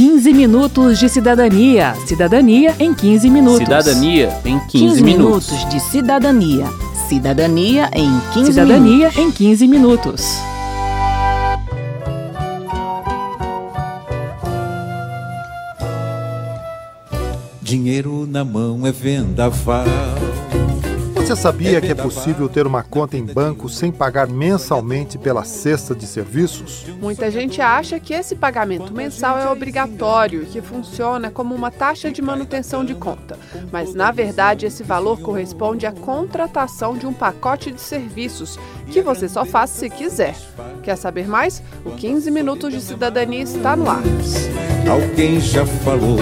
15 minutos de cidadania. Cidadania em 15 minutos. Cidadania em 15, 15 minutos. minutos de cidadania. Cidadania em 15 Cidadania minutos. em 15 minutos. Dinheiro na mão é vendaval. Você sabia que é possível ter uma conta em banco sem pagar mensalmente pela cesta de serviços? Muita gente acha que esse pagamento mensal é obrigatório e que funciona como uma taxa de manutenção de conta. Mas, na verdade, esse valor corresponde à contratação de um pacote de serviços que você só faz se quiser. Quer saber mais? O 15 Minutos de Cidadania está no ar. Alguém já falou.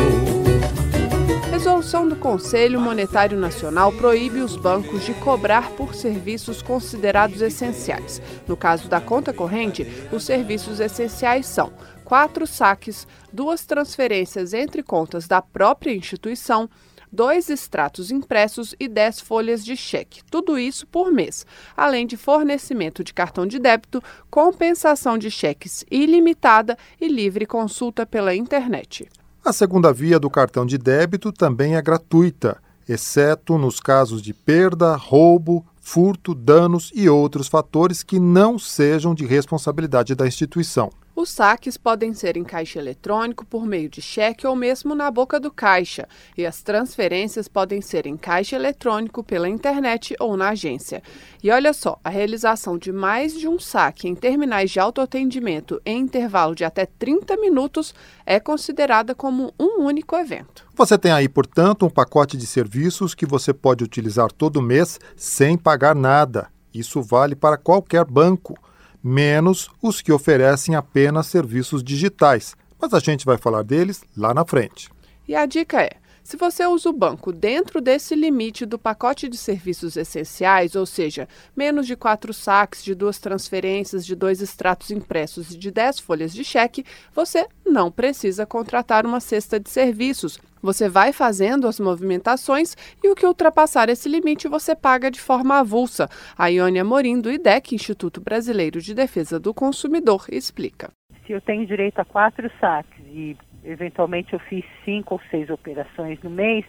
Resolução do Conselho Monetário Nacional proíbe os bancos de cobrar por serviços considerados essenciais. No caso da conta corrente, os serviços essenciais são quatro saques, duas transferências entre contas da própria instituição, dois extratos impressos e dez folhas de cheque. Tudo isso por mês, além de fornecimento de cartão de débito, compensação de cheques ilimitada e livre consulta pela internet. A segunda via do cartão de débito também é gratuita, exceto nos casos de perda, roubo, furto, danos e outros fatores que não sejam de responsabilidade da instituição. Os saques podem ser em caixa eletrônico, por meio de cheque ou mesmo na boca do caixa, e as transferências podem ser em caixa eletrônico, pela internet ou na agência. E olha só, a realização de mais de um saque em terminais de autoatendimento em intervalo de até 30 minutos é considerada como um único evento. Você tem aí, portanto, um pacote de serviços que você pode utilizar todo mês sem pagar nada. Isso vale para qualquer banco, menos os que oferecem apenas serviços digitais. Mas a gente vai falar deles lá na frente. E a dica é: se você usa o banco dentro desse limite do pacote de serviços essenciais, ou seja, menos de quatro saques, de duas transferências, de dois extratos impressos e de dez folhas de cheque, você não precisa contratar uma cesta de serviços. Você vai fazendo as movimentações e o que ultrapassar esse limite você paga de forma avulsa. A Iônia Morim, do IDEC, Instituto Brasileiro de Defesa do Consumidor, explica. Se eu tenho direito a quatro saques e eventualmente eu fiz cinco ou seis operações no mês,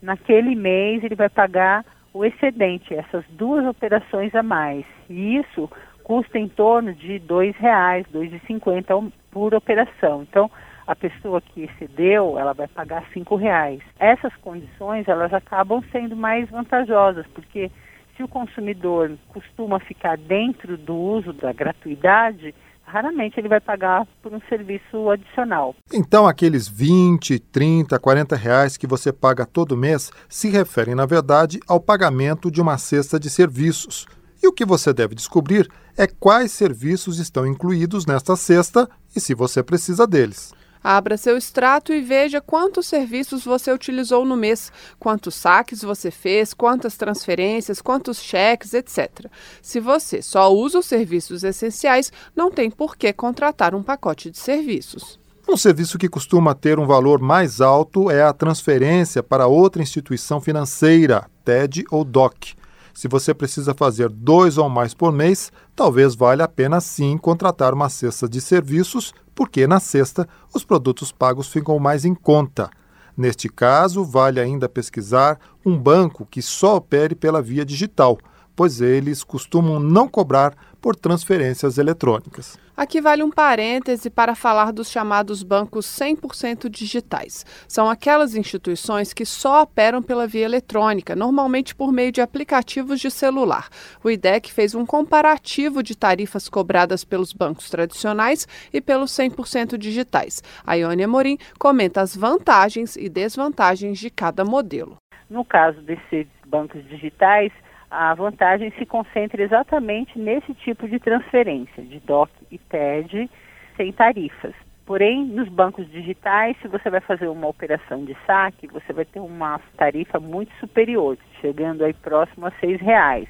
naquele mês ele vai pagar o excedente, essas duas operações a mais. E isso custa em torno de R$ 2,00, R$ 2,50 por operação. Então, a pessoa que excedeu, ela vai pagar cinco reais. Essas condições, elas acabam sendo mais vantajosas, porque se o consumidor costuma ficar dentro do uso da gratuidade, raramente ele vai pagar por um serviço adicional. Então, aqueles 20, 30, 40 reais que você paga todo mês se referem, na verdade, ao pagamento de uma cesta de serviços. E o que você deve descobrir é quais serviços estão incluídos nesta cesta e se você precisa deles. Abra seu extrato e veja quantos serviços você utilizou no mês, quantos saques você fez, quantas transferências, quantos cheques, etc. Se você só usa os serviços essenciais, não tem por que contratar um pacote de serviços. Um serviço que costuma ter um valor mais alto é a transferência para outra instituição financeira, TED ou DOC. Se você precisa fazer dois ou mais por mês, talvez valha a pena sim contratar uma cesta de serviços, porque na cesta os produtos pagos ficam mais em conta. Neste caso, vale ainda pesquisar um banco que só opere pela via digital, pois eles costumam não cobrar por transferências eletrônicas. Aqui vale um parêntese para falar dos chamados bancos 100% digitais. São aquelas instituições que só operam pela via eletrônica, normalmente por meio de aplicativos de celular. O IDEC fez um comparativo de tarifas cobradas pelos bancos tradicionais e pelos 100% digitais. A Iônia Morim comenta as vantagens e desvantagens de cada modelo. No caso desses bancos digitais, a vantagem se concentra exatamente nesse tipo de transferência, de DOC e TED, sem tarifas. Porém, nos bancos digitais, se você vai fazer uma operação de saque, você vai ter uma tarifa muito superior, chegando aí próximo a R$ reais.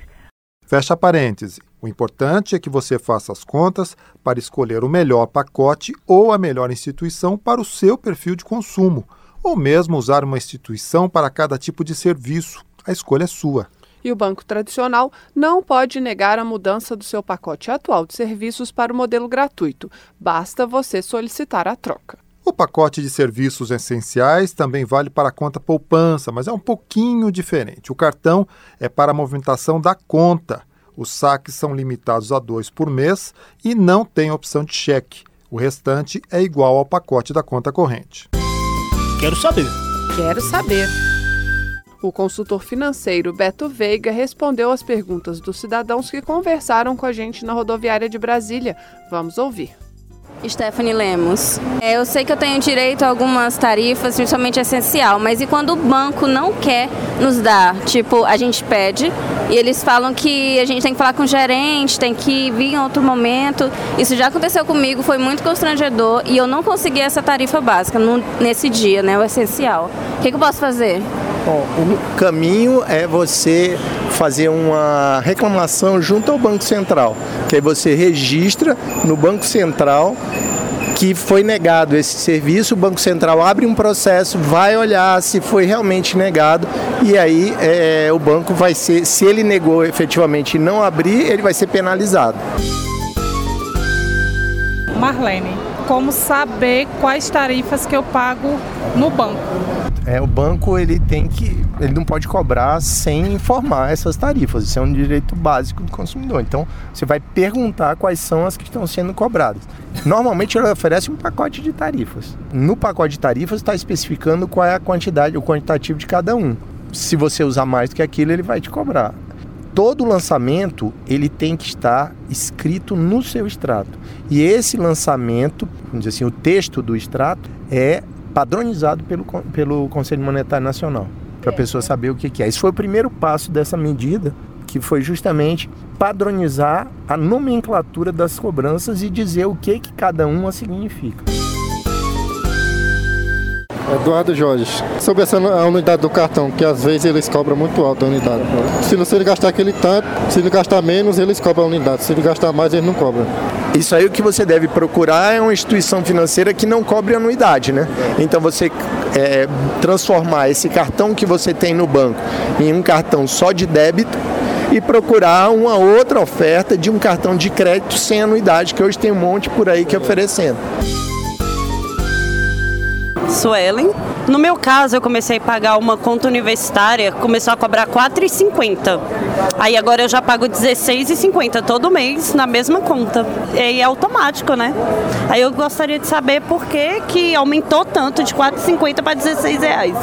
Fecha parêntese. O importante é que você faça as contas para escolher o melhor pacote ou a melhor instituição para o seu perfil de consumo, ou mesmo usar uma instituição para cada tipo de serviço. A escolha é sua e o banco tradicional não pode negar a mudança do seu pacote atual de serviços para o modelo gratuito. Basta você solicitar a troca. O pacote de serviços essenciais também vale para a conta poupança, mas é um pouquinho diferente. O cartão é para a movimentação da conta. Os saques são limitados a dois por mês e não tem opção de cheque. O restante é igual ao pacote da conta corrente. Quero saber. Quero saber. O consultor financeiro Beto Veiga respondeu às perguntas dos cidadãos que conversaram com a gente na rodoviária de Brasília. Vamos ouvir. Stephanie Lemos. É, eu sei que eu tenho direito a algumas tarifas, principalmente essencial, mas e quando o banco não quer nos dar? Tipo, a gente pede e eles falam que a gente tem que falar com o gerente, tem que vir em outro momento. Isso já aconteceu comigo, foi muito constrangedor e eu não consegui essa tarifa básica no, nesse dia, né, o essencial. O que, que eu posso fazer? Bom, o caminho é você fazer uma reclamação junto ao Banco Central, que aí você registra no Banco Central que foi negado esse serviço, o Banco Central abre um processo, vai olhar se foi realmente negado e aí é, o banco vai ser, se ele negou efetivamente e não abrir, ele vai ser penalizado. Marlene, como saber quais tarifas que eu pago no banco? É, o banco ele tem que, ele não pode cobrar sem informar essas tarifas. Isso é um direito básico do consumidor. Então você vai perguntar quais são as que estão sendo cobradas. Normalmente ele oferece um pacote de tarifas. No pacote de tarifas está especificando qual é a quantidade, o quantitativo de cada um. Se você usar mais do que aquilo, ele vai te cobrar. Todo lançamento ele tem que estar escrito no seu extrato. E esse lançamento, vamos dizer assim, o texto do extrato é padronizado pelo, pelo Conselho Monetário Nacional, para a pessoa saber o que, que é. Esse foi o primeiro passo dessa medida, que foi justamente padronizar a nomenclatura das cobranças e dizer o que, que cada uma significa. Eduardo Jorge. Sobre essa a unidade do cartão, que às vezes eles cobram muito alto a unidade. Se você gastar aquele tanto, se ele gastar menos, eles cobram a unidade. Se ele gastar mais, eles não cobram. Isso aí o que você deve procurar é uma instituição financeira que não cobre anuidade, né? Então você é, transformar esse cartão que você tem no banco em um cartão só de débito e procurar uma outra oferta de um cartão de crédito sem anuidade, que hoje tem um monte por aí que é oferecendo. Suelen. No meu caso, eu comecei a pagar uma conta universitária, começou a cobrar R$ 4,50. Aí agora eu já pago R$ 16,50 todo mês na mesma conta. E é automático, né? Aí eu gostaria de saber por que, que aumentou tanto de R$ 4,50 para 16 reais.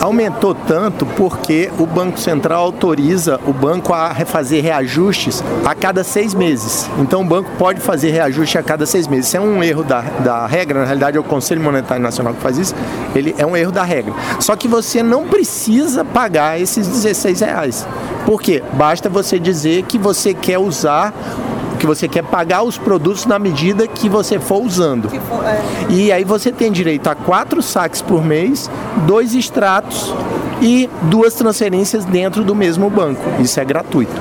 Aumentou tanto porque o Banco Central autoriza o banco a fazer reajustes a cada seis meses. Então o banco pode fazer reajuste a cada seis meses. Isso é um erro da, da regra, na realidade é o Conselho Monetário Nacional que faz isso, ele é um erro da regra. Só que você não precisa pagar esses 16 reais. Por quê? Basta você dizer que você quer usar que você quer pagar os produtos na medida que você for usando. For, é. E aí você tem direito a quatro saques por mês, dois extratos e duas transferências dentro do mesmo banco. Isso é gratuito.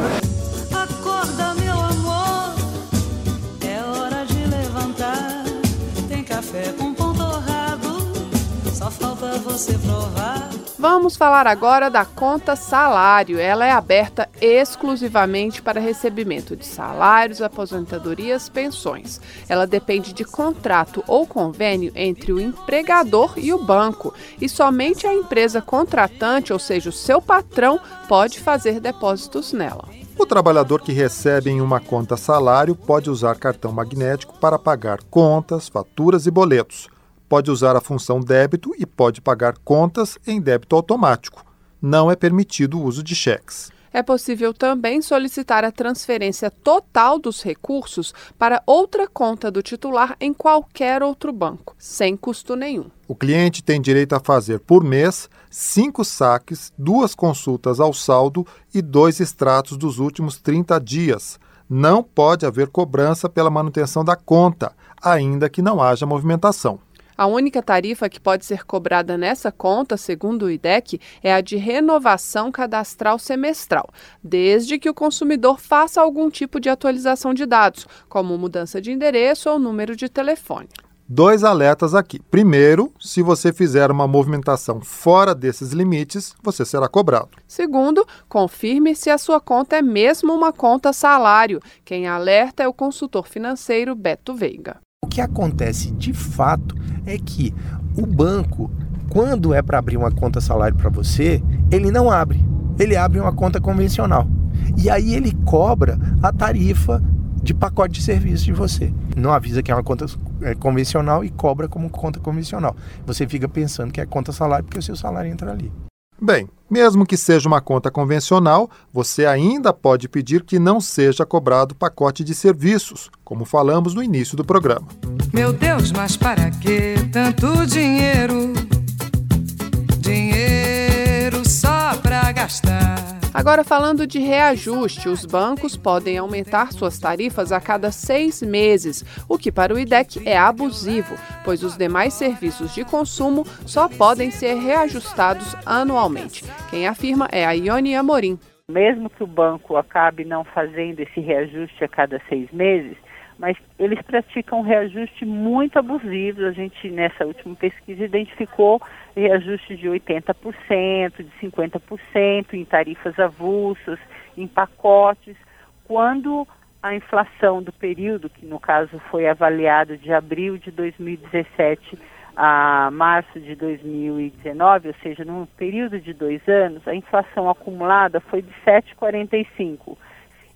Vamos falar agora da conta salário. Ela é aberta exclusivamente para recebimento de salários, aposentadorias, pensões. Ela depende de contrato ou convênio entre o empregador e o banco, e somente a empresa contratante, ou seja, o seu patrão, pode fazer depósitos nela. O trabalhador que recebe em uma conta salário pode usar cartão magnético para pagar contas, faturas e boletos pode usar a função débito e pode pagar contas em débito automático. Não é permitido o uso de cheques. É possível também solicitar a transferência total dos recursos para outra conta do titular em qualquer outro banco, sem custo nenhum. O cliente tem direito a fazer por mês cinco saques, duas consultas ao saldo e dois extratos dos últimos 30 dias. Não pode haver cobrança pela manutenção da conta, ainda que não haja movimentação. A única tarifa que pode ser cobrada nessa conta, segundo o IDEC, é a de renovação cadastral semestral, desde que o consumidor faça algum tipo de atualização de dados, como mudança de endereço ou número de telefone. Dois alertas aqui. Primeiro, se você fizer uma movimentação fora desses limites, você será cobrado. Segundo, confirme se a sua conta é mesmo uma conta salário. Quem alerta é o consultor financeiro Beto Veiga. O que acontece de fato é que o banco, quando é para abrir uma conta salário para você, ele não abre. Ele abre uma conta convencional. E aí ele cobra a tarifa de pacote de serviço de você. Não avisa que é uma conta é, convencional e cobra como conta convencional. Você fica pensando que é conta salário porque o seu salário entra ali. Bem, mesmo que seja uma conta convencional, você ainda pode pedir que não seja cobrado pacote de serviços, como falamos no início do programa. Meu Deus, mas para que tanto dinheiro? Agora, falando de reajuste, os bancos podem aumentar suas tarifas a cada seis meses, o que para o IDEC é abusivo, pois os demais serviços de consumo só podem ser reajustados anualmente. Quem afirma é a Ione Amorim. Mesmo que o banco acabe não fazendo esse reajuste a cada seis meses, mas eles praticam reajuste muito abusivo. A gente, nessa última pesquisa, identificou reajuste de 80%, de 50% em tarifas avulsas, em pacotes, quando a inflação do período, que no caso foi avaliado de abril de 2017 a março de 2019, ou seja, num período de dois anos, a inflação acumulada foi de 7,45%.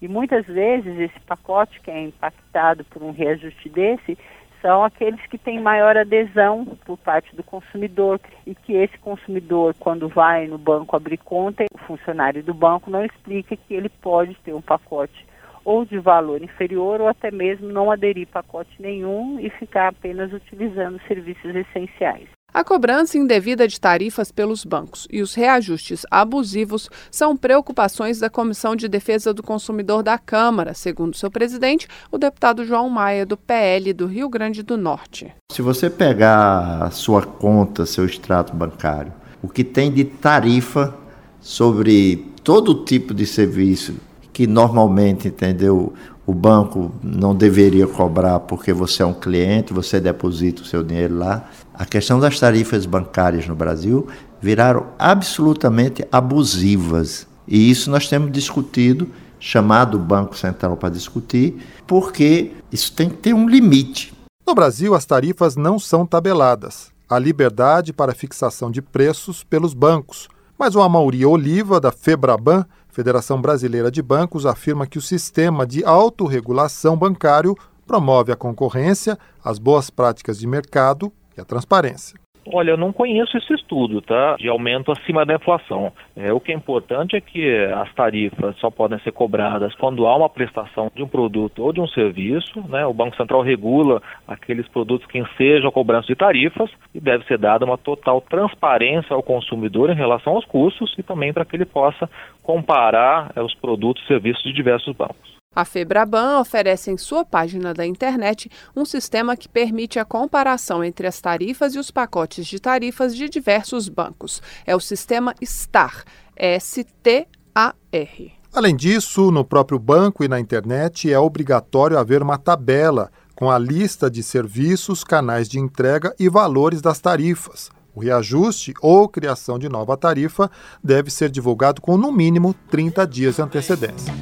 E muitas vezes esse pacote que é impactado por um reajuste desse são aqueles que têm maior adesão por parte do consumidor e que esse consumidor, quando vai no banco abrir conta, o funcionário do banco não explica que ele pode ter um pacote ou de valor inferior ou até mesmo não aderir pacote nenhum e ficar apenas utilizando serviços essenciais. A cobrança indevida de tarifas pelos bancos e os reajustes abusivos são preocupações da Comissão de Defesa do Consumidor da Câmara, segundo seu presidente, o deputado João Maia, do PL do Rio Grande do Norte. Se você pegar a sua conta, seu extrato bancário, o que tem de tarifa sobre todo tipo de serviço que normalmente, entendeu, o banco não deveria cobrar porque você é um cliente, você deposita o seu dinheiro lá. A questão das tarifas bancárias no Brasil viraram absolutamente abusivas. E isso nós temos discutido, chamado o Banco Central para discutir, porque isso tem que ter um limite. No Brasil, as tarifas não são tabeladas. Há liberdade para fixação de preços pelos bancos. Mas o Amaury Oliva, da Febraban, Federação Brasileira de Bancos afirma que o sistema de autorregulação bancário promove a concorrência, as boas práticas de mercado e a transparência. Olha, eu não conheço esse estudo, tá? De aumento acima da inflação. É, o que é importante é que as tarifas só podem ser cobradas quando há uma prestação de um produto ou de um serviço, né? O Banco Central regula aqueles produtos que ensejam a cobrança de tarifas e deve ser dada uma total transparência ao consumidor em relação aos custos e também para que ele possa comparar é, os produtos e serviços de diversos bancos. A Febraban oferece em sua página da internet um sistema que permite a comparação entre as tarifas e os pacotes de tarifas de diversos bancos. É o sistema STAR, S-T-A-R. Além disso, no próprio banco e na internet é obrigatório haver uma tabela com a lista de serviços, canais de entrega e valores das tarifas. O reajuste ou criação de nova tarifa deve ser divulgado com no mínimo 30 dias de antecedência.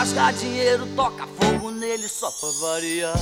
Rasgar dinheiro, toca fogo nele só pra variar.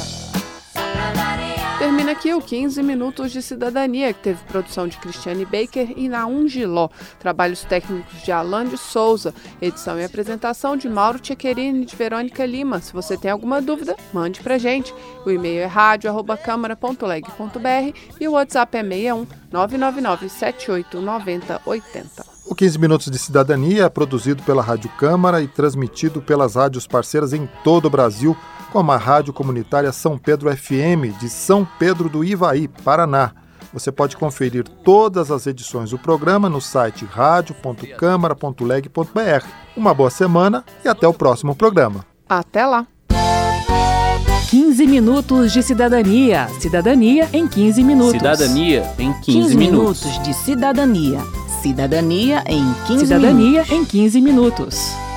Termina aqui o 15 Minutos de Cidadania, que teve produção de Cristiane Baker e Naum Giló, trabalhos técnicos de Alan de Souza, edição e apresentação de Mauro Tchequerini e de Verônica Lima. Se você tem alguma dúvida, mande pra gente. O e-mail é rádio.câmara.leg.br e o WhatsApp é 61 999 78 90 80. O 15 Minutos de Cidadania é produzido pela Rádio Câmara e transmitido pelas rádios parceiras em todo o Brasil como a Rádio Comunitária São Pedro FM, de São Pedro do Ivaí, Paraná. Você pode conferir todas as edições do programa no site radio.câmara.leg.br. Uma boa semana e até o próximo programa. Até lá! 15 minutos de cidadania. Cidadania em 15 minutos. Cidadania em 15, 15 minutos. minutos de cidadania. Cidadania em 15 Cidadania minutos. em 15 minutos.